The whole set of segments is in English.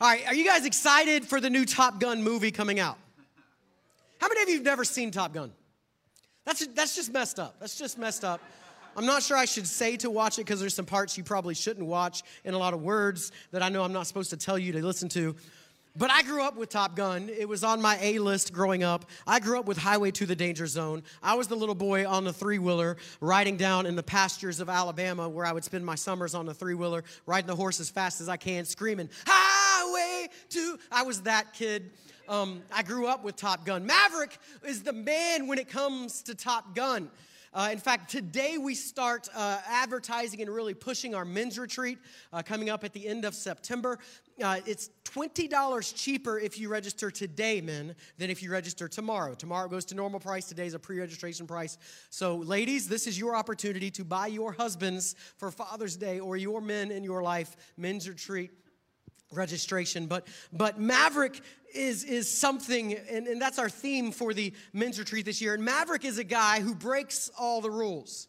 All right, are you guys excited for the new Top Gun movie coming out? How many of you have never seen Top Gun? That's, that's just messed up. That's just messed up. I'm not sure I should say to watch it because there's some parts you probably shouldn't watch and a lot of words that I know I'm not supposed to tell you to listen to. But I grew up with Top Gun. It was on my A list growing up. I grew up with Highway to the Danger Zone. I was the little boy on the three wheeler riding down in the pastures of Alabama where I would spend my summers on the three wheeler, riding the horse as fast as I can, screaming, Highway to. I was that kid. Um, I grew up with Top Gun. Maverick is the man when it comes to Top Gun. Uh, in fact, today we start uh, advertising and really pushing our men's retreat uh, coming up at the end of September. Uh, it's $20 cheaper if you register today, men, than if you register tomorrow. Tomorrow goes to normal price. Today's a pre registration price. So, ladies, this is your opportunity to buy your husbands for Father's Day or your men in your life men's retreat registration but but maverick is is something and, and that's our theme for the men's retreat this year. And maverick is a guy who breaks all the rules.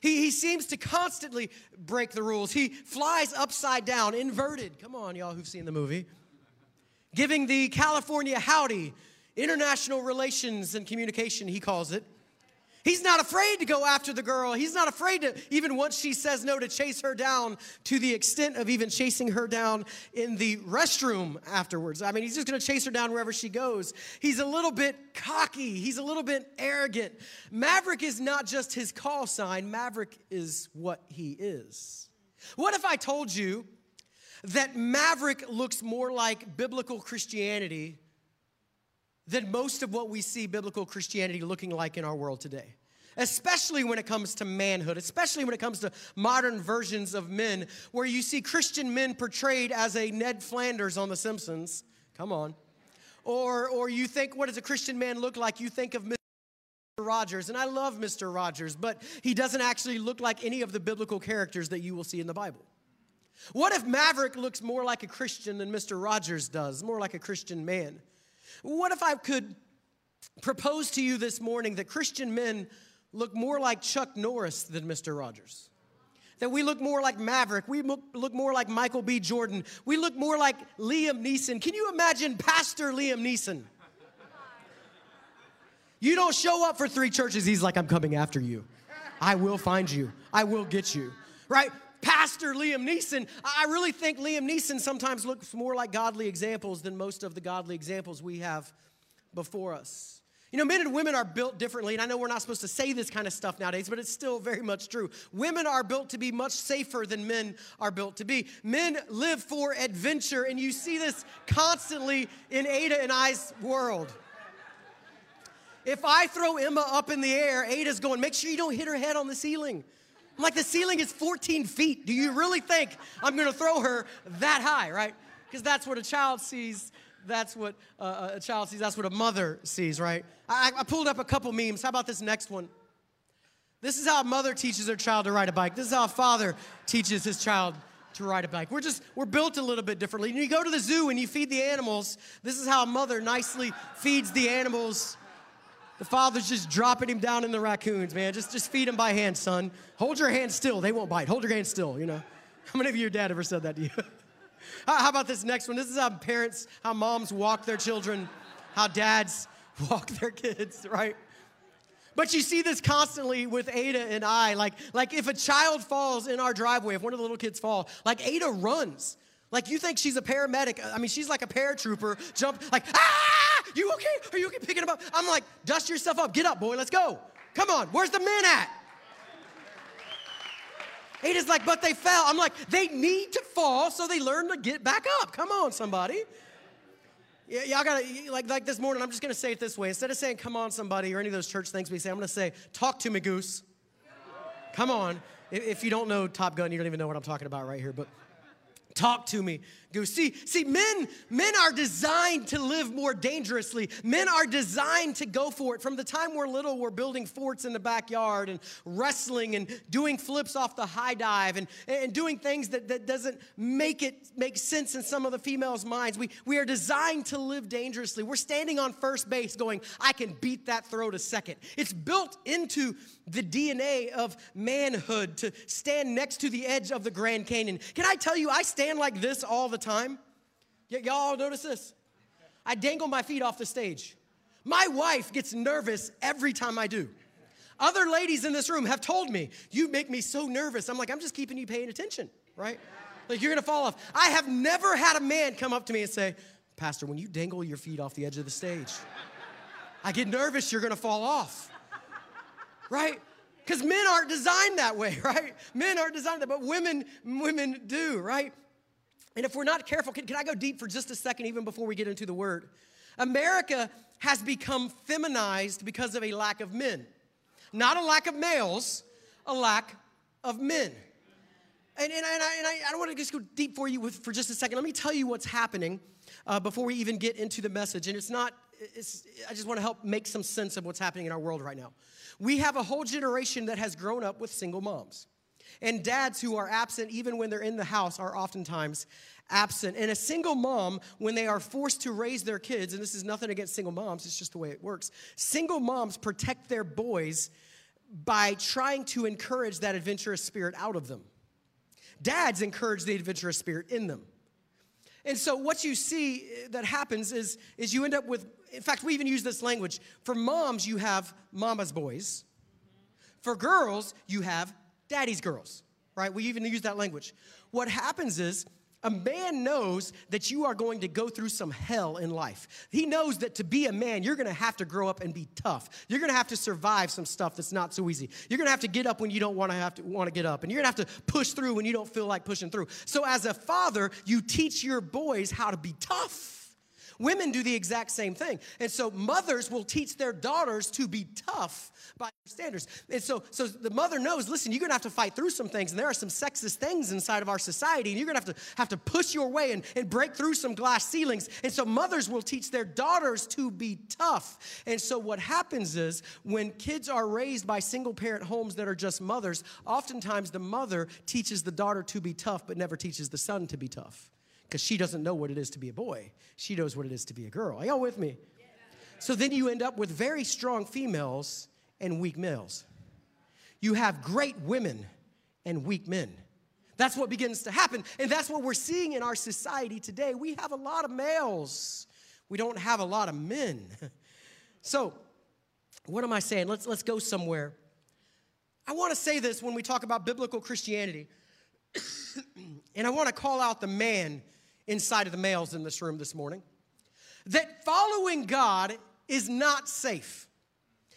He, he seems to constantly break the rules. He flies upside down inverted. Come on y'all who've seen the movie. Giving the california howdy international relations and communication he calls it He's not afraid to go after the girl. He's not afraid to, even once she says no, to chase her down to the extent of even chasing her down in the restroom afterwards. I mean, he's just gonna chase her down wherever she goes. He's a little bit cocky, he's a little bit arrogant. Maverick is not just his call sign, Maverick is what he is. What if I told you that Maverick looks more like biblical Christianity than most of what we see biblical Christianity looking like in our world today. Especially when it comes to manhood, especially when it comes to modern versions of men, where you see Christian men portrayed as a Ned Flanders on The Simpsons. Come on. Or, or you think, what does a Christian man look like? You think of Mr. Rogers, and I love Mr. Rogers, but he doesn't actually look like any of the biblical characters that you will see in the Bible. What if Maverick looks more like a Christian than Mr. Rogers does, more like a Christian man? What if I could propose to you this morning that Christian men look more like Chuck Norris than Mr. Rogers? That we look more like Maverick. We look more like Michael B. Jordan. We look more like Liam Neeson. Can you imagine Pastor Liam Neeson? You don't show up for three churches, he's like, I'm coming after you. I will find you. I will get you. Right? Pastor Liam Neeson. I really think Liam Neeson sometimes looks more like godly examples than most of the godly examples we have before us. You know, men and women are built differently, and I know we're not supposed to say this kind of stuff nowadays, but it's still very much true. Women are built to be much safer than men are built to be. Men live for adventure, and you see this constantly in Ada and I's world. If I throw Emma up in the air, Ada's going, make sure you don't hit her head on the ceiling. I'm like, the ceiling is 14 feet. Do you really think I'm gonna throw her that high, right? Because that's what a child sees. That's what uh, a child sees. That's what a mother sees, right? I, I pulled up a couple memes. How about this next one? This is how a mother teaches her child to ride a bike. This is how a father teaches his child to ride a bike. We're just, we're built a little bit differently. You go to the zoo and you feed the animals, this is how a mother nicely feeds the animals the father's just dropping him down in the raccoons, man. Just, just feed him by hand, son. Hold your hand still. They won't bite. Hold your hand still, you know. How many of your dad ever said that to you? how about this next one? This is how parents, how moms walk their children, how dads walk their kids, right? But you see this constantly with Ada and I. Like, like if a child falls in our driveway, if one of the little kids fall, like Ada runs. Like you think she's a paramedic. I mean, she's like a paratrooper. Jump like, ah! You okay? Are you okay? Picking him up. I'm like, dust yourself up. Get up, boy. Let's go. Come on. Where's the men at? Ada's like, but they fell. I'm like, they need to fall so they learn to get back up. Come on, somebody. Yeah, y'all gotta like like this morning. I'm just gonna say it this way. Instead of saying "come on, somebody" or any of those church things we say, I'm gonna say "talk to me, goose." Come on. If you don't know Top Gun, you don't even know what I'm talking about right here. But talk to me go. See, see, men, men are designed to live more dangerously. Men are designed to go for it. From the time we're little, we're building forts in the backyard and wrestling and doing flips off the high dive and, and doing things that, that doesn't make it make sense in some of the females' minds. We, we are designed to live dangerously. We're standing on first base going, I can beat that throw to second. It's built into the DNA of manhood to stand next to the edge of the Grand Canyon. Can I tell you, I stand like this all the time. Y- y'all notice this? I dangle my feet off the stage. My wife gets nervous every time I do. Other ladies in this room have told me, You make me so nervous. I'm like, I'm just keeping you paying attention, right? Like, you're gonna fall off. I have never had a man come up to me and say, Pastor, when you dangle your feet off the edge of the stage, I get nervous you're gonna fall off, right? Because men aren't designed that way, right? Men aren't designed that, but women, women do, right? And if we're not careful, can, can I go deep for just a second, even before we get into the word? America has become feminized because of a lack of men. Not a lack of males, a lack of men. And, and, and, I, and I, I don't want to just go deep for you with, for just a second. Let me tell you what's happening uh, before we even get into the message. And it's not, it's, I just want to help make some sense of what's happening in our world right now. We have a whole generation that has grown up with single moms. And dads who are absent, even when they're in the house, are oftentimes absent. And a single mom, when they are forced to raise their kids, and this is nothing against single moms, it's just the way it works, single moms protect their boys by trying to encourage that adventurous spirit out of them. Dads encourage the adventurous spirit in them. And so what you see eh, that happens is, is you end up with, in fact, we even use this language. For moms, you have mama's boys. For girls, you have daddy's girls, right? We even use that language. What happens is a man knows that you are going to go through some hell in life. He knows that to be a man, you're gonna have to grow up and be tough. You're gonna have to survive some stuff that's not so easy. You're gonna have to get up when you don't wanna have to wanna get up, and you're gonna have to push through when you don't feel like pushing through. So as a father, you teach your boys how to be tough. Women do the exact same thing. And so mothers will teach their daughters to be tough by their standards. And so, so the mother knows, listen, you're gonna have to fight through some things, and there are some sexist things inside of our society, and you're gonna have to have to push your way and, and break through some glass ceilings. And so mothers will teach their daughters to be tough. And so what happens is when kids are raised by single parent homes that are just mothers, oftentimes the mother teaches the daughter to be tough, but never teaches the son to be tough because she doesn't know what it is to be a boy. She knows what it is to be a girl. Are y'all with me? So then you end up with very strong females and weak males. You have great women and weak men. That's what begins to happen. And that's what we're seeing in our society today. We have a lot of males, we don't have a lot of men. So, what am I saying? Let's, let's go somewhere. I want to say this when we talk about biblical Christianity. and I want to call out the man inside of the males in this room this morning that following God is not safe.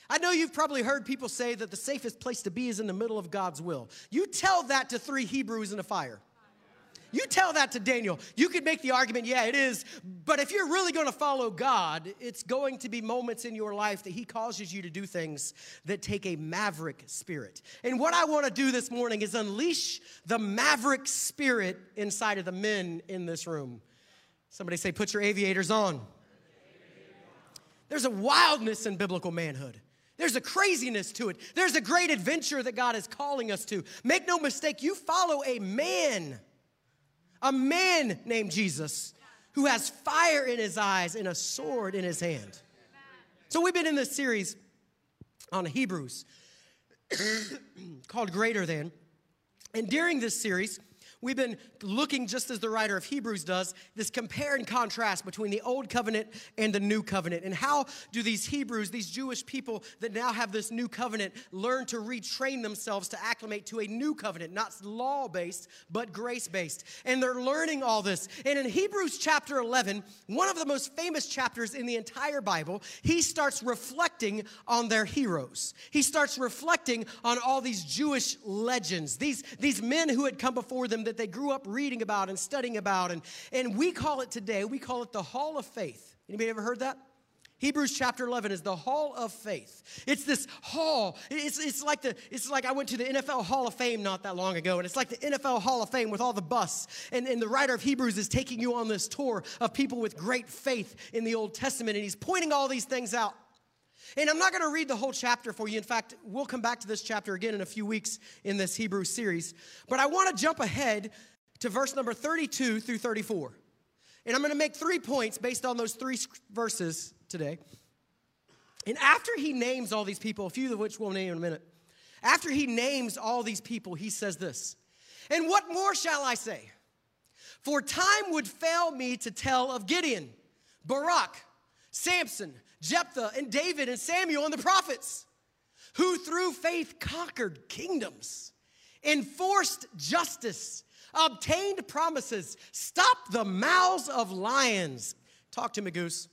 I know you've probably heard people say that the safest place to be is in the middle of God's will. You tell that to three Hebrews in a fire. You tell that to Daniel. You could make the argument, yeah, it is. But if you're really going to follow God, it's going to be moments in your life that He causes you to do things that take a maverick spirit. And what I want to do this morning is unleash the maverick spirit inside of the men in this room. Somebody say, put your aviators on. There's a wildness in biblical manhood. There's a craziness to it. There's a great adventure that God is calling us to. Make no mistake, you follow a man a man named Jesus who has fire in his eyes and a sword in his hand. So we've been in this series on Hebrews called Greater Than. And during this series, We've been looking, just as the writer of Hebrews does, this compare and contrast between the old covenant and the new covenant. And how do these Hebrews, these Jewish people that now have this new covenant, learn to retrain themselves to acclimate to a new covenant, not law based, but grace based? And they're learning all this. And in Hebrews chapter 11, one of the most famous chapters in the entire Bible, he starts reflecting on their heroes. He starts reflecting on all these Jewish legends, these, these men who had come before them that they grew up reading about and studying about. And, and we call it today, we call it the Hall of Faith. Anybody ever heard that? Hebrews chapter 11 is the hall of faith. It's this hall. It's, it's, like the, it's like I went to the NFL Hall of Fame not that long ago, and it's like the NFL Hall of Fame with all the busts. And, and the writer of Hebrews is taking you on this tour of people with great faith in the Old Testament, and he's pointing all these things out. And I'm not going to read the whole chapter for you. In fact, we'll come back to this chapter again in a few weeks in this Hebrew series. But I want to jump ahead to verse number 32 through 34. And I'm going to make three points based on those three verses today. And after he names all these people, a few of which we'll name in a minute, after he names all these people, he says this And what more shall I say? For time would fail me to tell of Gideon, Barak, Samson, Jephthah, and David, and Samuel, and the prophets, who through faith conquered kingdoms, enforced justice, obtained promises, stopped the mouths of lions. Talk to me, Goose.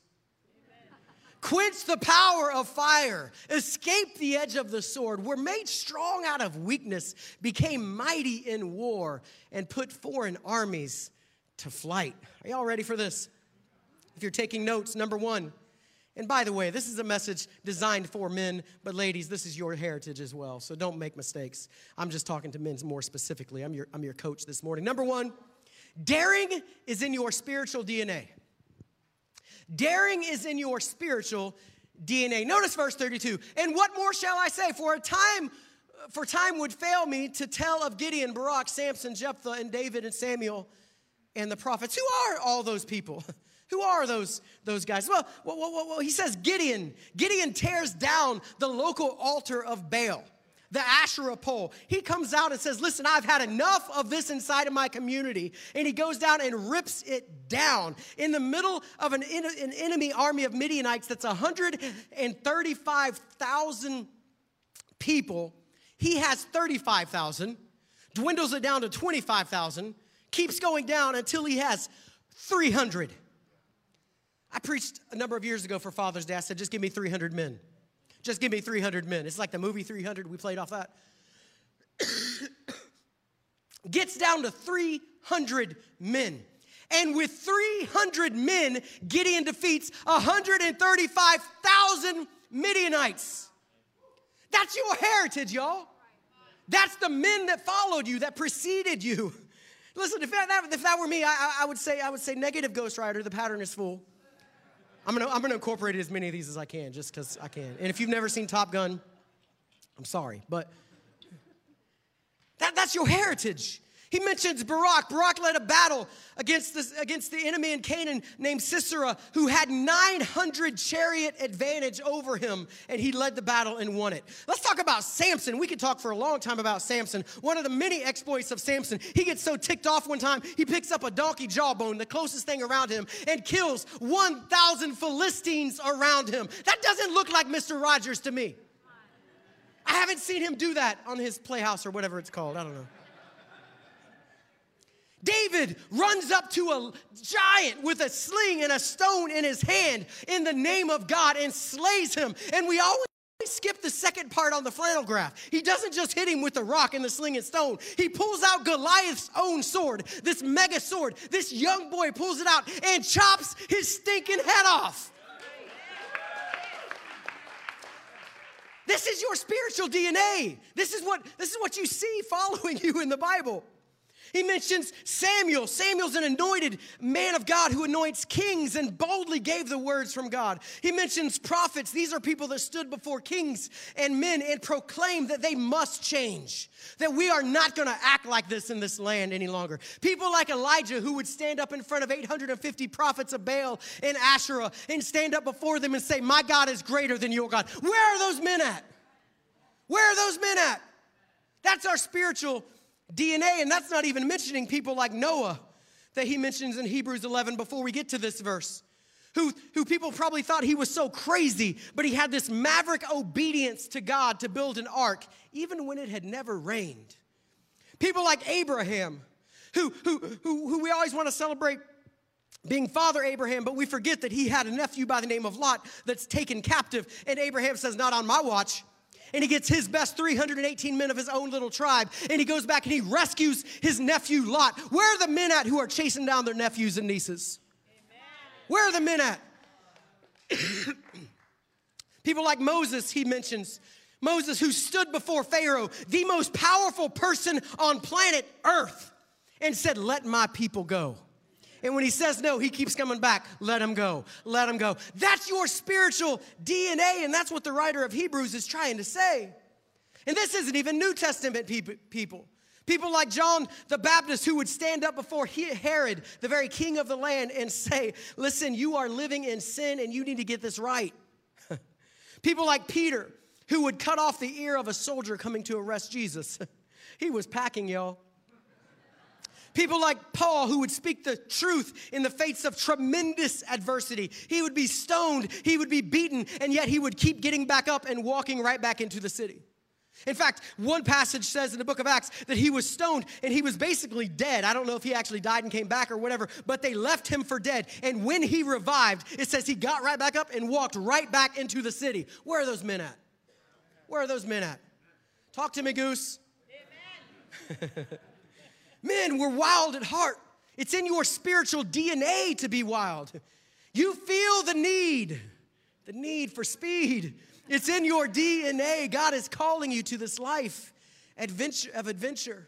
Quenched the power of fire, escaped the edge of the sword, were made strong out of weakness, became mighty in war, and put foreign armies to flight. Are y'all ready for this? If you're taking notes, number one, and by the way, this is a message designed for men, but ladies, this is your heritage as well. So don't make mistakes. I'm just talking to men more specifically. I'm your, I'm your coach this morning. Number one, daring is in your spiritual DNA. Daring is in your spiritual DNA. Notice verse 32. And what more shall I say? For a time, for time would fail me to tell of Gideon, Barak, Samson, Jephthah, and David and Samuel and the prophets. Who are all those people? Who are those, those guys? Well, well, well, well, he says Gideon. Gideon tears down the local altar of Baal, the Asherah pole. He comes out and says, Listen, I've had enough of this inside of my community. And he goes down and rips it down in the middle of an, an enemy army of Midianites that's 135,000 people. He has 35,000, dwindles it down to 25,000, keeps going down until he has 300. I preached a number of years ago for Father's Day. I said, just give me 300 men. Just give me 300 men. It's like the movie 300. We played off that. Gets down to 300 men. And with 300 men, Gideon defeats 135,000 Midianites. That's your heritage, y'all. That's the men that followed you, that preceded you. Listen, if that, if that were me, I, I, would say, I would say negative Ghost Rider, the pattern is full. I'm gonna, I'm gonna incorporate as many of these as I can, just because I can. And if you've never seen Top Gun, I'm sorry, but that, that's your heritage. He mentions Barak. Barak led a battle against, against the enemy in Canaan named Sisera, who had 900 chariot advantage over him, and he led the battle and won it. Let's talk about Samson. We could talk for a long time about Samson. One of the many exploits of Samson. He gets so ticked off one time, he picks up a donkey jawbone, the closest thing around him, and kills 1,000 Philistines around him. That doesn't look like Mr. Rogers to me. I haven't seen him do that on his playhouse or whatever it's called. I don't know. David runs up to a giant with a sling and a stone in his hand in the name of God and slays him. And we always skip the second part on the flannel graph. He doesn't just hit him with the rock and the sling and stone. He pulls out Goliath's own sword, this mega sword. This young boy pulls it out and chops his stinking head off. This is your spiritual DNA. This is what this is what you see following you in the Bible. He mentions Samuel. Samuel's an anointed man of God who anoints kings and boldly gave the words from God. He mentions prophets. These are people that stood before kings and men and proclaimed that they must change, that we are not going to act like this in this land any longer. People like Elijah who would stand up in front of 850 prophets of Baal and Asherah and stand up before them and say, My God is greater than your God. Where are those men at? Where are those men at? That's our spiritual DNA, and that's not even mentioning people like Noah that he mentions in Hebrews 11 before we get to this verse. Who, who people probably thought he was so crazy, but he had this maverick obedience to God to build an ark, even when it had never rained. People like Abraham, who, who, who, who we always want to celebrate being Father Abraham, but we forget that he had a nephew by the name of Lot that's taken captive. And Abraham says, Not on my watch and he gets his best 318 men of his own little tribe, and he goes back and he rescues his nephew Lot. Where are the men at who are chasing down their nephews and nieces? Amen. Where are the men at? People like Moses, he mentions. Moses, who stood before Pharaoh, the most powerful person on planet Earth, and said, Let my people go. And when he says no, he keeps coming back. Let him go. Let him go. That's your spiritual DNA, and that's what the writer of Hebrews is trying to say. And this isn't even New Testament people. People like John the Baptist who would stand up before Herod, the very king of the land, and say, Listen, you are living in sin and you need to get this right. People like Peter who would cut off the ear of a soldier coming to arrest Jesus. he was packing, y'all. People like Paul, who would speak the truth in the face of tremendous adversity. He would be stoned, he would be beaten, and yet he would keep getting back up and walking right back into the city. In fact, one passage says in the book of Acts that he was stoned and he was basically dead. I don't know if he actually died and came back or whatever, but they left him for dead. And when he revived, it says he got right back up and walked right back into the city. Where are those men at? Where are those men at? Talk to me, Goose. Men, we're wild at heart. It's in your spiritual DNA to be wild. You feel the need, the need for speed. It's in your DNA. God is calling you to this life adventure, of adventure.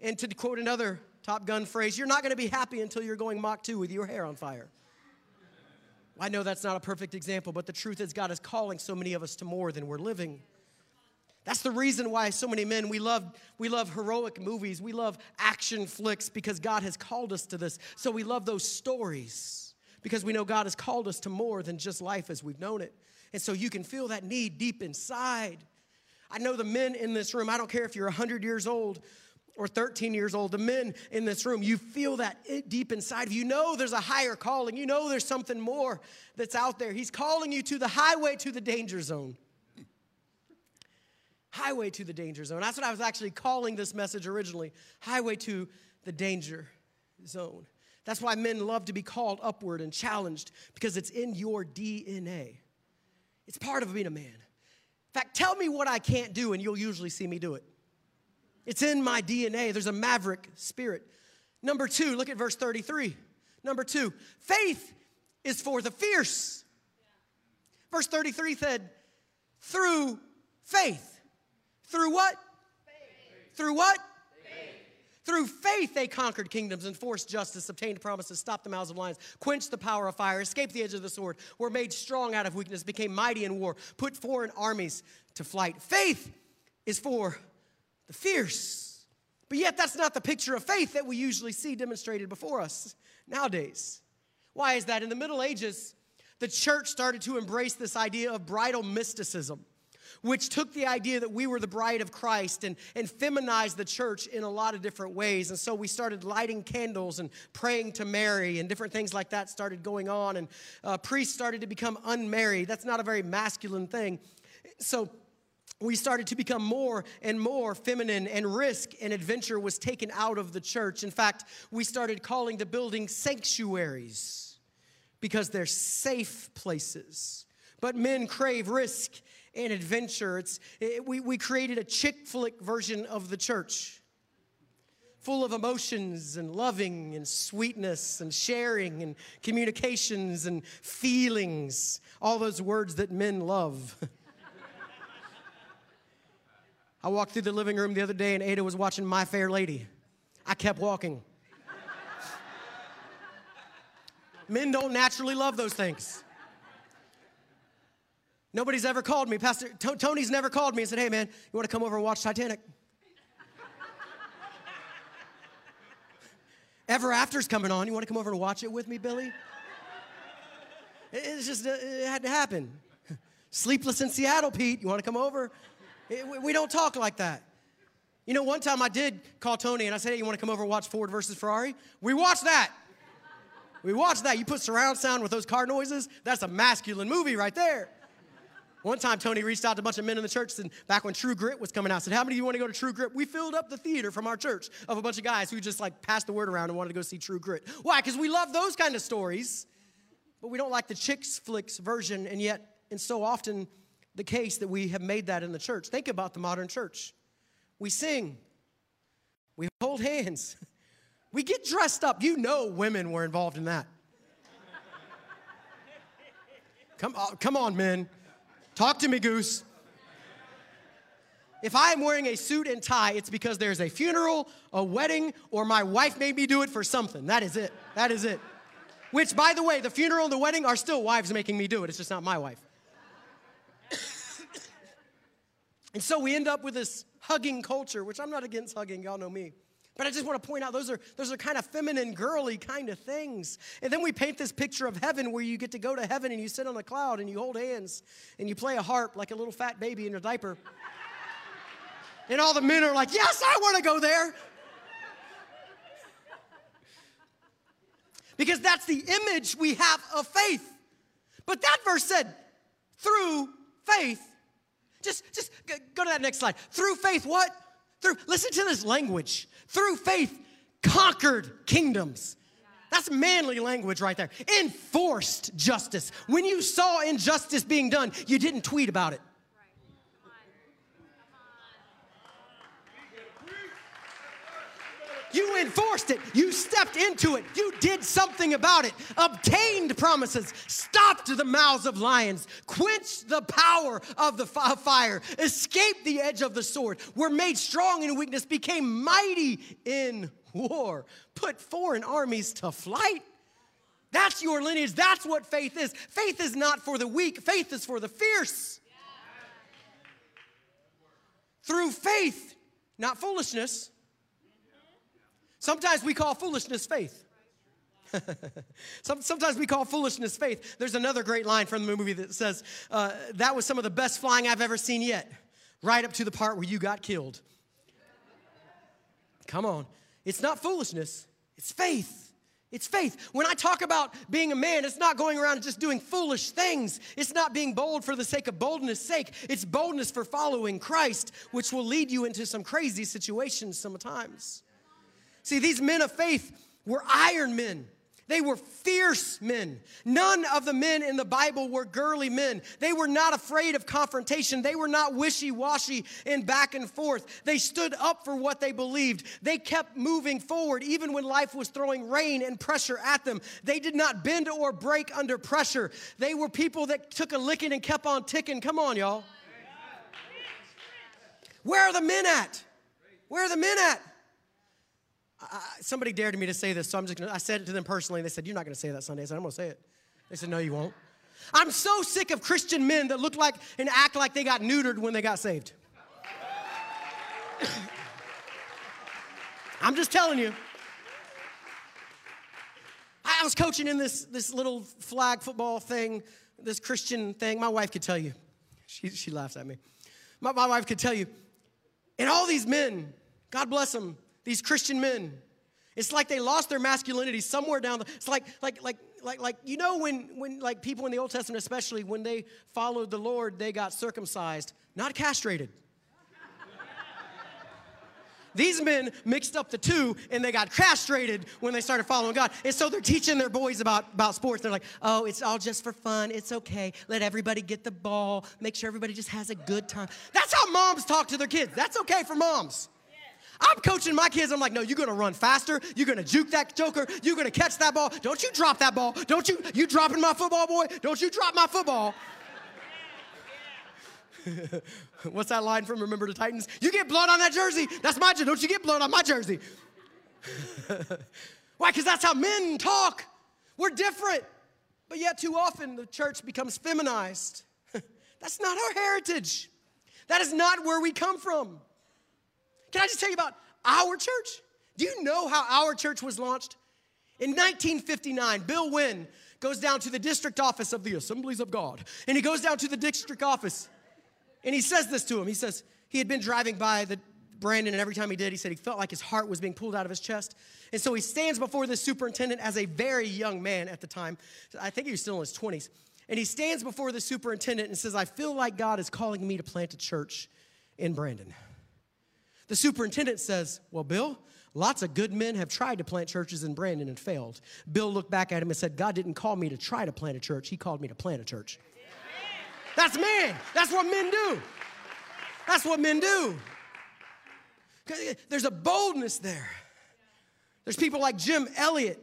And to quote another Top Gun phrase, you're not going to be happy until you're going Mach 2 with your hair on fire. I know that's not a perfect example, but the truth is, God is calling so many of us to more than we're living. That's the reason why so many men we love we love heroic movies. We love action flicks because God has called us to this. So we love those stories because we know God has called us to more than just life as we've known it. And so you can feel that need deep inside. I know the men in this room, I don't care if you're 100 years old or 13 years old, the men in this room, you feel that deep inside. You know there's a higher calling. You know there's something more that's out there. He's calling you to the highway to the danger zone highway to the danger zone. That's what I was actually calling this message originally highway to the danger zone. That's why men love to be called upward and challenged because it's in your DNA. It's part of being a man. In fact, tell me what I can't do and you'll usually see me do it. It's in my DNA. There's a maverick spirit. Number two, look at verse 33. Number two, faith is for the fierce. Verse 33 said, through faith. Through what? Faith. Through what? Through faith, they conquered kingdoms, enforced justice, obtained promises, stopped the mouths of lions, quenched the power of fire, escaped the edge of the sword, were made strong out of weakness, became mighty in war, put foreign armies to flight. Faith is for the fierce. But yet, that's not the picture of faith that we usually see demonstrated before us nowadays. Why is that? In the Middle Ages, the church started to embrace this idea of bridal mysticism which took the idea that we were the bride of Christ and, and feminized the church in a lot of different ways. And so we started lighting candles and praying to Mary, and different things like that started going on. And uh, priests started to become unmarried. That's not a very masculine thing. So we started to become more and more feminine, and risk and adventure was taken out of the church. In fact, we started calling the building sanctuaries because they're safe places. But men crave risk and adventure. It's, it, we, we created a chick flick version of the church, full of emotions and loving and sweetness and sharing and communications and feelings, all those words that men love. I walked through the living room the other day and Ada was watching My Fair Lady. I kept walking. Men don't naturally love those things. Nobody's ever called me. Pastor T- Tony's never called me and said, "Hey, man, you want to come over and watch Titanic?" Ever After's coming on. You want to come over and watch it with me, Billy? It's just uh, it had to happen. Sleepless in Seattle, Pete. You want to come over? we don't talk like that. You know, one time I did call Tony and I said, "Hey, you want to come over and watch Ford versus Ferrari?" We watched that. We watched that. You put surround sound with those car noises. That's a masculine movie right there. One time, Tony reached out to a bunch of men in the church, and back when True Grit was coming out, said, "How many of you want to go to True Grit?" We filled up the theater from our church of a bunch of guys who just like passed the word around and wanted to go see True Grit. Why? Because we love those kind of stories, but we don't like the chicks flicks version. And yet, it's so often, the case that we have made that in the church. Think about the modern church. We sing, we hold hands, we get dressed up. You know, women were involved in that. Come on, come on, men. Talk to me, Goose. If I'm wearing a suit and tie, it's because there's a funeral, a wedding, or my wife made me do it for something. That is it. That is it. Which, by the way, the funeral and the wedding are still wives making me do it. It's just not my wife. and so we end up with this hugging culture, which I'm not against hugging. Y'all know me. But I just want to point out those are those are kind of feminine, girly kind of things. And then we paint this picture of heaven where you get to go to heaven and you sit on a cloud and you hold hands and you play a harp like a little fat baby in a diaper. and all the men are like, "Yes, I want to go there." because that's the image we have of faith. But that verse said, through faith. Just, just go to that next slide. Through faith, what? Through, listen to this language. Through faith, conquered kingdoms. That's manly language right there. Enforced justice. When you saw injustice being done, you didn't tweet about it. You enforced it. You stepped into it. You did something about it. Obtained promises. Stopped the mouths of lions. Quenched the power of the fire. Escaped the edge of the sword. Were made strong in weakness. Became mighty in war. Put foreign armies to flight. That's your lineage. That's what faith is. Faith is not for the weak, faith is for the fierce. Through faith, not foolishness Sometimes we call foolishness faith. Sometimes we call foolishness faith. There's another great line from the movie that says, uh, That was some of the best flying I've ever seen yet, right up to the part where you got killed. Come on. It's not foolishness, it's faith. It's faith. When I talk about being a man, it's not going around just doing foolish things. It's not being bold for the sake of boldness' sake. It's boldness for following Christ, which will lead you into some crazy situations sometimes. See, these men of faith were iron men. They were fierce men. None of the men in the Bible were girly men. They were not afraid of confrontation. They were not wishy washy and back and forth. They stood up for what they believed. They kept moving forward even when life was throwing rain and pressure at them. They did not bend or break under pressure. They were people that took a licking and kept on ticking. Come on, y'all. Where are the men at? Where are the men at? I, somebody dared me to say this, so I'm just gonna, I said it to them personally. They said, You're not gonna say that Sunday. I said, I'm gonna say it. They said, No, you won't. I'm so sick of Christian men that look like and act like they got neutered when they got saved. I'm just telling you. I was coaching in this, this little flag football thing, this Christian thing. My wife could tell you. She, she laughs at me. My, my wife could tell you. And all these men, God bless them, these Christian men. It's like they lost their masculinity somewhere down the it's like like like like like you know when when like people in the Old Testament especially when they followed the Lord they got circumcised, not castrated. These men mixed up the two and they got castrated when they started following God. And so they're teaching their boys about, about sports. They're like, oh, it's all just for fun. It's okay. Let everybody get the ball. Make sure everybody just has a good time. That's how moms talk to their kids. That's okay for moms. I'm coaching my kids. I'm like, no, you're gonna run faster. You're gonna juke that joker. You're gonna catch that ball. Don't you drop that ball. Don't you, you dropping my football, boy? Don't you drop my football. What's that line from Remember the Titans? You get blood on that jersey. That's my jersey. Don't you get blood on my jersey. Why? Because that's how men talk. We're different. But yet, too often, the church becomes feminized. that's not our heritage. That is not where we come from. Can I just tell you about our church? Do you know how our church was launched? In 1959, Bill Wynn goes down to the district office of the Assemblies of God. And he goes down to the district office and he says this to him. He says, he had been driving by the Brandon, and every time he did, he said he felt like his heart was being pulled out of his chest. And so he stands before the superintendent as a very young man at the time. I think he was still in his 20s. And he stands before the superintendent and says, I feel like God is calling me to plant a church in Brandon. The superintendent says, Well, Bill, lots of good men have tried to plant churches in Brandon and failed. Bill looked back at him and said, God didn't call me to try to plant a church, He called me to plant a church. That's men. That's what men do. That's what men do. There's a boldness there. There's people like Jim Elliot,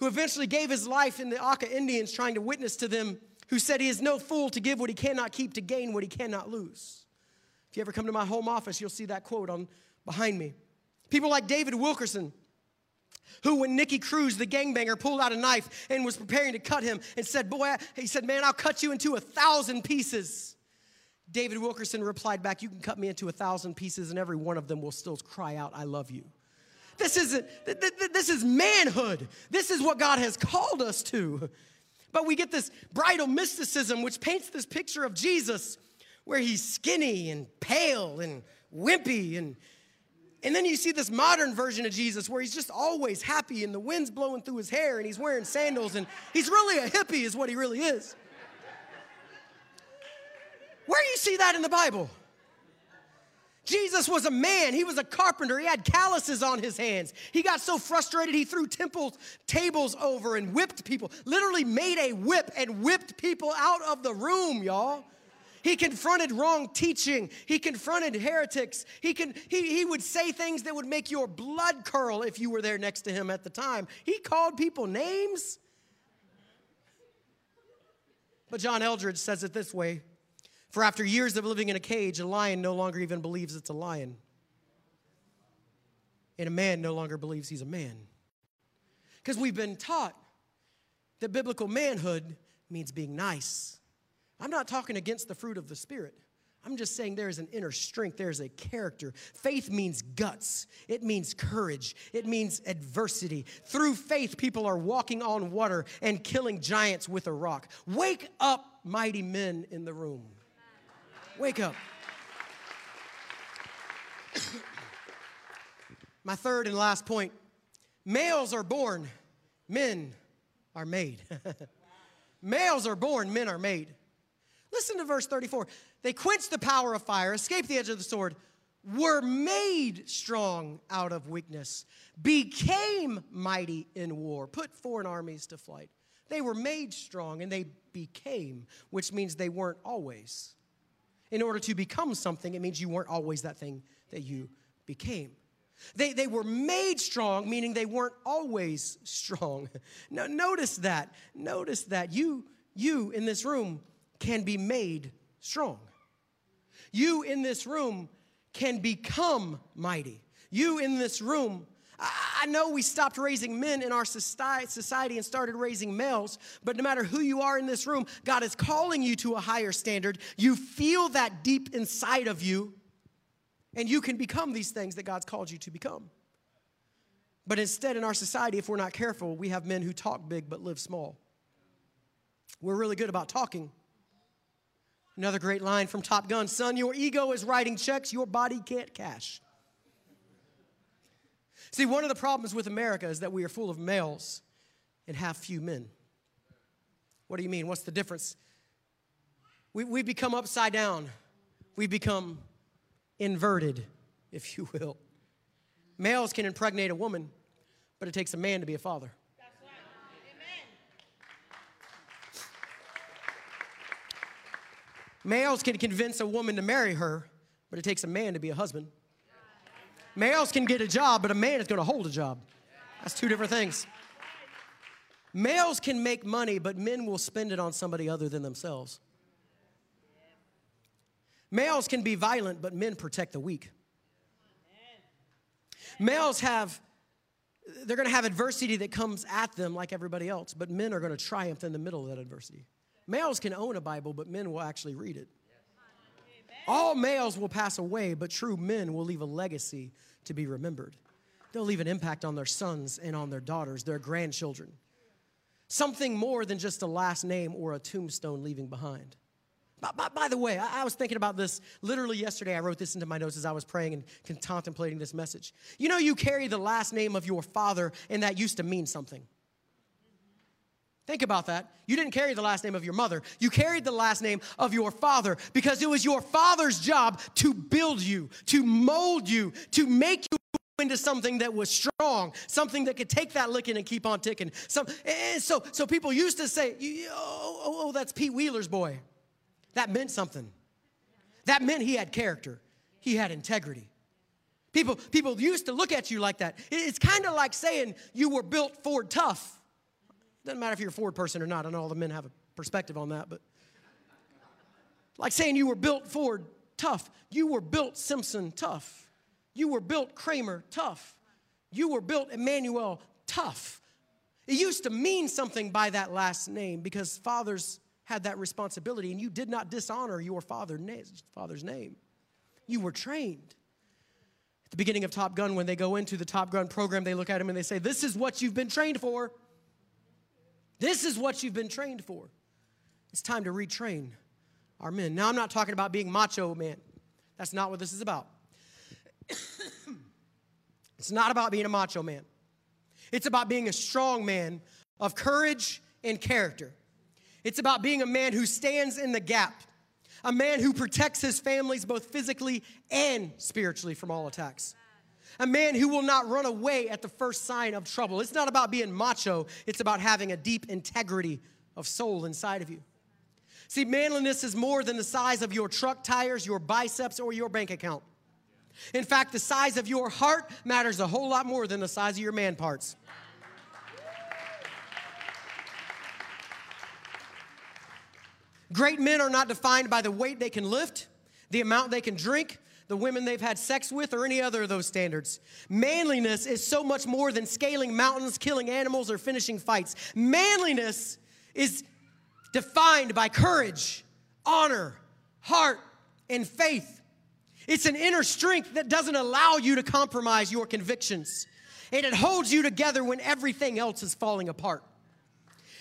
who eventually gave his life in the Auca Indians trying to witness to them, who said he is no fool to give what he cannot keep to gain what he cannot lose. You ever come to my home office, you'll see that quote on behind me. People like David Wilkerson, who, when Nicky Cruz, the gangbanger, pulled out a knife and was preparing to cut him and said, Boy, he said, Man, I'll cut you into a thousand pieces. David Wilkerson replied back, You can cut me into a thousand pieces, and every one of them will still cry out, I love you. This isn't, this is manhood. This is what God has called us to. But we get this bridal mysticism, which paints this picture of Jesus where he's skinny and pale and wimpy and And then you see this modern version of Jesus where he's just always happy and the wind's blowing through his hair and he's wearing sandals and he's really a hippie, is what he really is. Where do you see that in the Bible? Jesus was a man. He was a carpenter. He had calluses on his hands. He got so frustrated he threw temple tables over and whipped people. Literally made a whip and whipped people out of the room, y'all. He confronted wrong teaching. He confronted heretics. He, can, he, he would say things that would make your blood curl if you were there next to him at the time. He called people names. But John Eldredge says it this way For after years of living in a cage, a lion no longer even believes it's a lion. And a man no longer believes he's a man. Because we've been taught that biblical manhood means being nice I'm not talking against the fruit of the Spirit. I'm just saying there is an inner strength, there's a character. Faith means guts, it means courage, it means adversity. Through faith, people are walking on water and killing giants with a rock. Wake up, mighty men in the room. Wake up. My third and last point males are born, men are made. males are born, men are made. Listen to verse 34. They quenched the power of fire, escaped the edge of the sword, were made strong out of weakness, became mighty in war, put foreign armies to flight. They were made strong and they became, which means they weren't always. In order to become something, it means you weren't always that thing that you became. They, they were made strong, meaning they weren't always strong. Now, notice that. Notice that. You, you in this room can be made strong. You in this room can become mighty. You in this room, I know we stopped raising men in our society and started raising males, but no matter who you are in this room, God is calling you to a higher standard. You feel that deep inside of you, and you can become these things that God's called you to become. But instead, in our society, if we're not careful, we have men who talk big but live small. We're really good about talking, Another great line from Top Gun Son, your ego is writing checks your body can't cash. See, one of the problems with America is that we are full of males and have few men. What do you mean? What's the difference? We, we become upside down, we become inverted, if you will. Males can impregnate a woman, but it takes a man to be a father. Males can convince a woman to marry her, but it takes a man to be a husband. Males can get a job, but a man is going to hold a job. That's two different things. Males can make money, but men will spend it on somebody other than themselves. Males can be violent, but men protect the weak. Males have, they're going to have adversity that comes at them like everybody else, but men are going to triumph in the middle of that adversity. Males can own a Bible, but men will actually read it. All males will pass away, but true men will leave a legacy to be remembered. They'll leave an impact on their sons and on their daughters, their grandchildren. Something more than just a last name or a tombstone leaving behind. By, by, by the way, I, I, was thinking about this literally yesterday. I wrote this into my notes as I was praying and contemplating this message. You know, you carry the last name of your father, and that used to mean something. Think about that. You didn't carry the last name of your mother. You carried the last name of your father because it was your father's job to build you, to mold you, to make you into something that was strong, something that could take that licking and keep on ticking. Some, and so, so people used to say, oh, oh, oh, that's Pete Wheeler's boy. That meant something. That meant he had character. He had integrity. People, people used to look at you like that. It's kind of like saying you were built Ford tough. Doesn't matter if you're a Ford person or not. I know all the men have a perspective on that, but like saying you were built Ford tough. You were built Simpson tough. You were built Kramer tough. You were built Emmanuel tough. It used to mean something by that last name because fathers had that responsibility, and you did not dishonor your father, father's name. You were trained. At the beginning of Top Gun, when they go into the Top Gun program, they look at him and they say, This is what you've been trained for. This is what you've been trained for. It's time to retrain our men. Now, I'm not talking about being macho man. That's not what this is about. It's not about being a macho man. It's about being a strong man of courage and character. It's about being a man who stands in the gap, a man who protects his families both physically and spiritually from all attacks. A man who will not run away at the first sign of trouble. It's not about being macho, it's about having a deep integrity of soul inside of you. See, manliness is more than the size of your truck tires, your biceps, or your bank account. In fact, the size of your heart matters a whole lot more than the size of your man parts. Great men are not defined by the weight they can lift, the amount they can drink, the women they've had sex with, or any other of those standards. Manliness is so much more than scaling mountains, killing animals, or finishing fights. Manliness is defined by courage, honor, heart, and faith. It's an inner strength that doesn't allow you to compromise your convictions, and it holds you together when everything else is falling apart.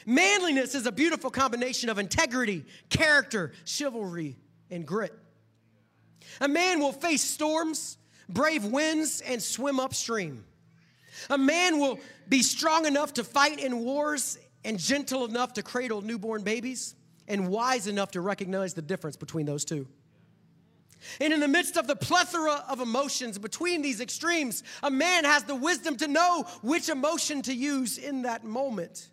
Manliness is a beautiful combination of integrity, character, chivalry, and grit. A man will face storms, brave winds, and swim upstream. A man will be strong enough to fight in wars and gentle enough to cradle newborn babies and wise enough to recognize the difference between those two. And in the midst of the plethora of emotions between these extremes, a man has the wisdom to know which emotion to use in that moment.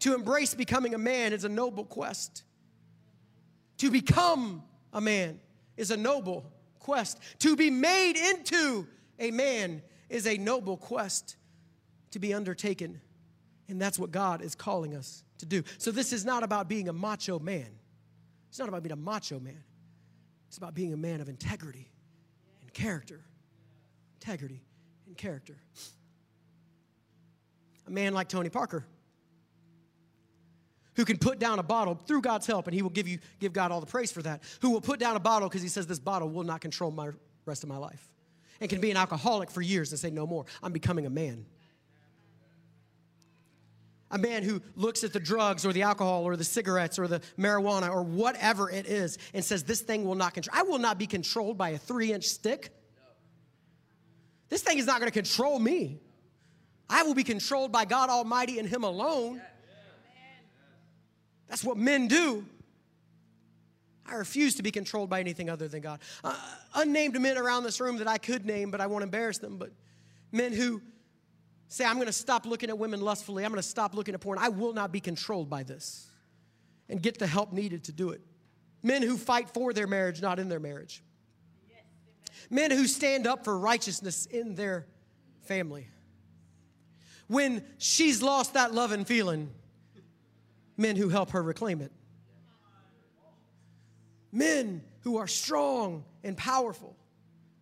To embrace becoming a man is a noble quest. To become a man is a noble quest. To be made into a man is a noble quest to be undertaken. And that's what God is calling us to do. So this is not about being a macho man. It's not about being a macho man. It's about being a man of integrity and character. Integrity and character. A man like Tony Parker who can put down a bottle through God's help, and he will give you give God all the praise for that. Who will put down a bottle because he says this bottle will not control my rest of my life, and can be an alcoholic for years and say no more. I'm becoming a man. A man who looks at the drugs or the alcohol or the cigarettes or the marijuana or whatever it is and says, This thing will not control. I will not be controlled by a three inch stick. This thing is not going to control me. I will be controlled by God Almighty and Him alone. That's what men do. I refuse to be controlled by anything other than God. Uh, unnamed men around this room that I could name, but I won't embarrass them, but men who say, I'm going to stop looking at women lustfully, I'm going to stop looking at porn. I will not be controlled by this and get the help needed to do it. Men who fight for their marriage, not in their marriage. Men who stand up for righteousness in their family. When she's lost that love and feeling, men who help her reclaim it. Men who are strong and powerful.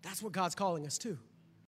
That's what God's calling us to.